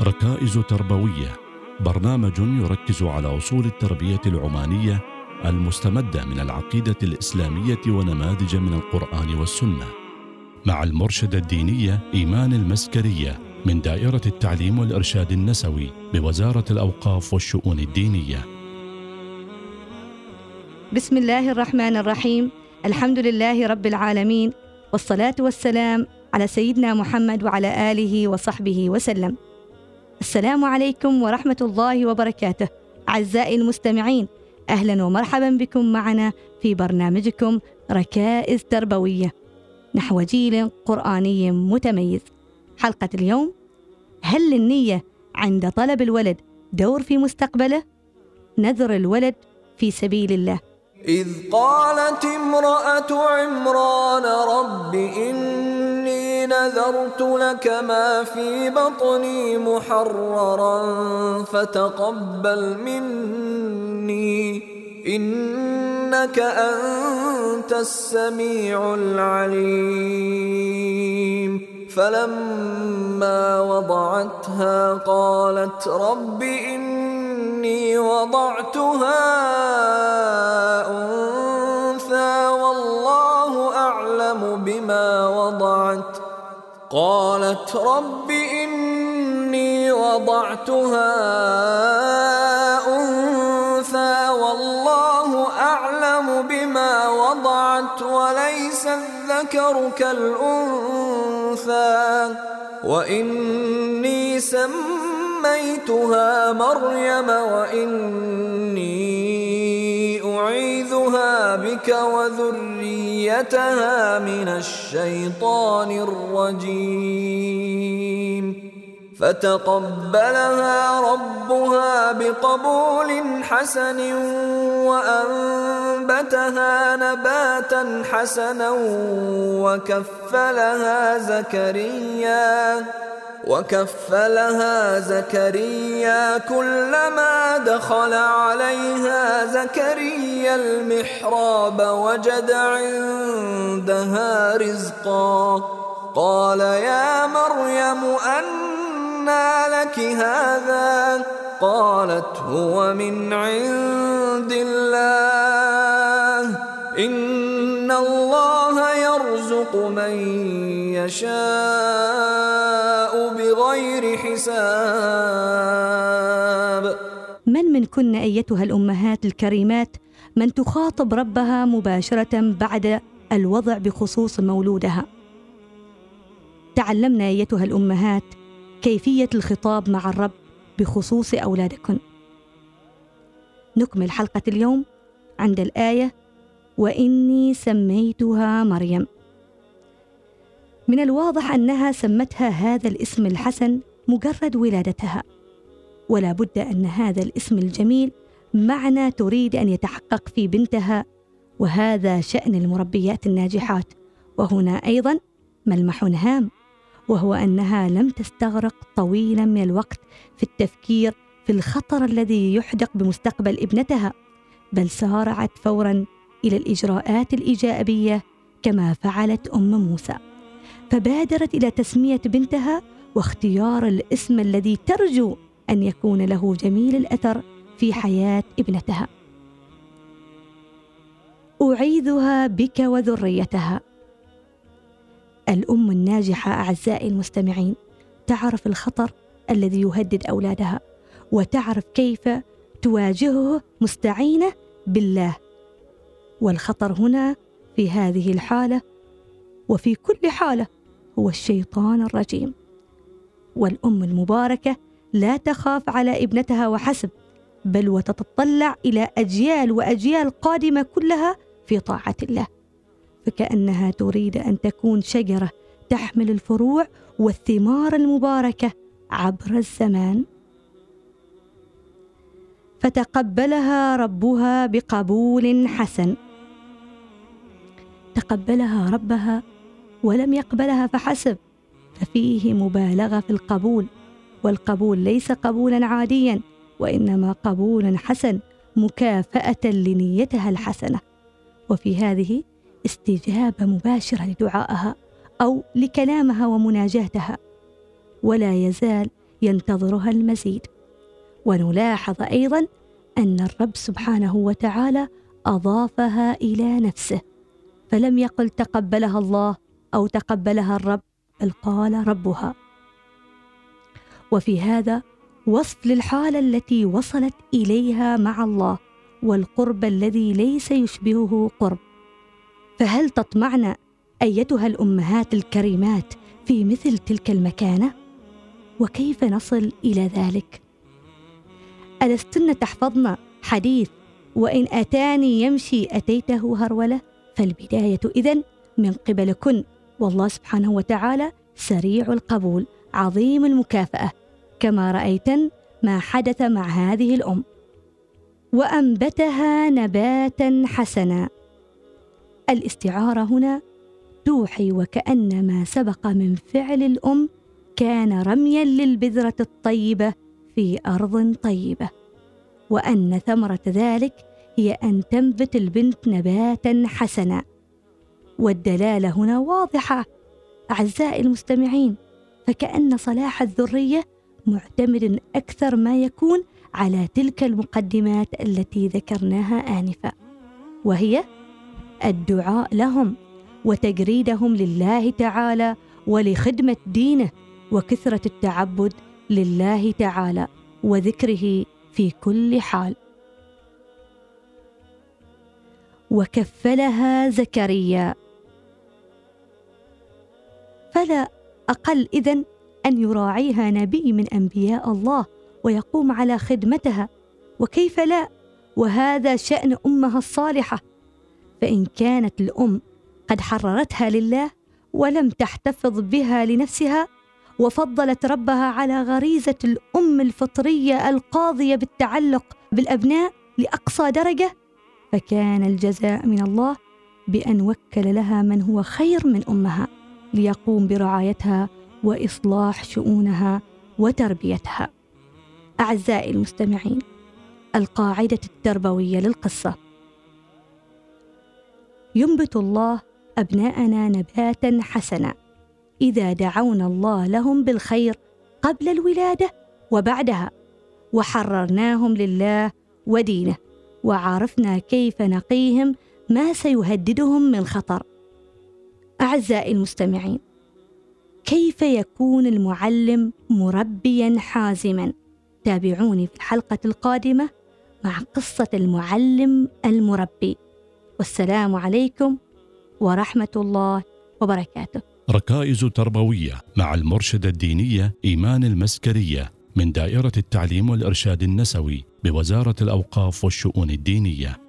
ركائز تربوية. برنامج يركز على أصول التربية العمانية المستمدة من العقيدة الإسلامية ونماذج من القرآن والسنة. مع المرشدة الدينية إيمان المسكرية من دائرة التعليم والإرشاد النسوي بوزارة الأوقاف والشؤون الدينية. بسم الله الرحمن الرحيم. الحمد لله رب العالمين. والصلاة والسلام على سيدنا محمد وعلى آله وصحبه وسلم. السلام عليكم ورحمة الله وبركاته. أعزائي المستمعين أهلا ومرحبا بكم معنا في برنامجكم ركائز تربوية نحو جيل قرآني متميز. حلقة اليوم هل للنية عند طلب الولد دور في مستقبله؟ نذر الولد في سبيل الله. إذ قالت امرأة عمران رب إني نذرت لك ما في بطني محررا فتقبل مني. إنك أنت السميع العليم. فلما وضعتها قالت رب إني وضعتها أنثى والله أعلم بما وضعت. قالت رب إني وضعتها أنثى والله أعلم بما وضعت وليس الذكر كالأنثى وإني سميتها مريم وإني أعيذها بك وذريتها من الشيطان الرجيم. فتقبلها ربها بقبول حسن وأنبتها نباتا حسنا وكفلها زكريا. وكفلها زكريا كلما دخل عليها زكريا المحراب وجد عندها رزقا. قال يا مريم أنى لك هذا؟ قالت هو من عند الله. إن الله يرزق من يشاء. بغير حساب. من منكن أيتها الأمهات الكريمات من تخاطب ربها مباشرة بعد الوضع بخصوص مولودها؟ تعلمنا أيتها الأمهات كيفية الخطاب مع الرب بخصوص أولادكن. نكمل حلقة اليوم عند الآية وإني سميتها مريم. من الواضح أنها سمتها هذا الاسم الحسن مجرد ولادتها. ولا بد أن هذا الاسم الجميل معنى تريد أن يتحقق في بنتها وهذا شأن المربيات الناجحات. وهنا أيضا ملمح هام وهو أنها لم تستغرق طويلا من الوقت في التفكير في الخطر الذي يحدق بمستقبل ابنتها بل سارعت فورا إلى الإجراءات الإيجابية كما فعلت أم موسى. فبادرت إلى تسمية بنتها واختيار الاسم الذي ترجو أن يكون له جميل الأثر في حياة ابنتها. أعيذها بك وذريتها. الأم الناجحة أعزائي المستمعين تعرف الخطر الذي يهدد أولادها وتعرف كيف تواجهه مستعينة بالله. والخطر هنا في هذه الحالة وفي كل حالة هو الشيطان الرجيم. والأم المباركة لا تخاف على ابنتها وحسب بل وتتطلع إلى أجيال وأجيال قادمة كلها في طاعة الله. فكأنها تريد أن تكون شجرة تحمل الفروع والثمار المباركة عبر الزمان. فتقبلها ربها بقبول حسن. تقبلها ربها ولم يقبلها فحسب. ففيه مبالغة في القبول والقبول ليس قبولا عاديا وإنما قبولا حسن مكافأة لنيتها الحسنة. وفي هذه استجابة مباشرة لدعائها أو لكلامها ومناجاتها. ولا يزال ينتظرها المزيد. ونلاحظ أيضا أن الرب سبحانه وتعالى أضافها إلى نفسه. فلم يقل تقبلها الله أو تقبلها الرب؟ بل قال ربها. وفي هذا وصف للحالة التي وصلت إليها مع الله والقرب الذي ليس يشبهه قرب. فهل تطمعن أيتها الأمهات الكريمات في مثل تلك المكانة؟ وكيف نصل إلى ذلك؟ ألستن تحفظن حديث وإن أتاني يمشي أتيته هرولة؟ فالبداية إذن من قبلكن. والله سبحانه وتعالى سريع القبول عظيم المكافأة. كما رأيتن ما حدث مع هذه الأم. وأنبتها نباتا حسنا. الاستعارة هنا توحي وكان ما سبق من فعل الأم كان رميا للبذرة الطيبة في أرض طيبة. وأن ثمرة ذلك هي أن تنبت البنت نباتا حسنا. والدلالة هنا واضحة. أعزائي المستمعين فكأن صلاح الذرية معتمد أكثر ما يكون على تلك المقدمات التي ذكرناها آنفا وهي الدعاء لهم وتجريدهم لله تعالى ولخدمة دينه وكثرة التعبد لله تعالى وذكره في كل حال. وكفلها زكريا فلا أقل إذن أن يراعيها نبي من أنبياء الله ويقوم على خدمتها وكيف لا؟ وهذا شأن أمها الصالحة. فإن كانت الأم قد حررتها لله ولم تحتفظ بها لنفسها وفضلت ربها على غريزة الأم الفطرية القاضية بالتعلق بالأبناء لأقصى درجة فكان الجزاء من الله بأن وكل لها من هو خير من أمها. ليقوم برعايتها وإصلاح شؤونها وتربيتها. أعزائي المستمعين القاعدة التربوية للقصة. ينبت الله أبناءنا نباتا حسنا. إذا دعونا الله لهم بالخير قبل الولادة وبعدها وحررناهم لله ودينه وعرفنا كيف نقيهم ما سيهددهم من خطر. أعزائي المستمعين كيف يكون المعلم مربيا حازما؟ تابعوني في الحلقة القادمة مع قصة المعلم المربي. والسلام عليكم ورحمة الله وبركاته. ركائز تربوية مع المرشدة الدينية إيمان المسكرية من دائرة التعليم والإرشاد النسوي بوزارة الأوقاف والشؤون الدينية.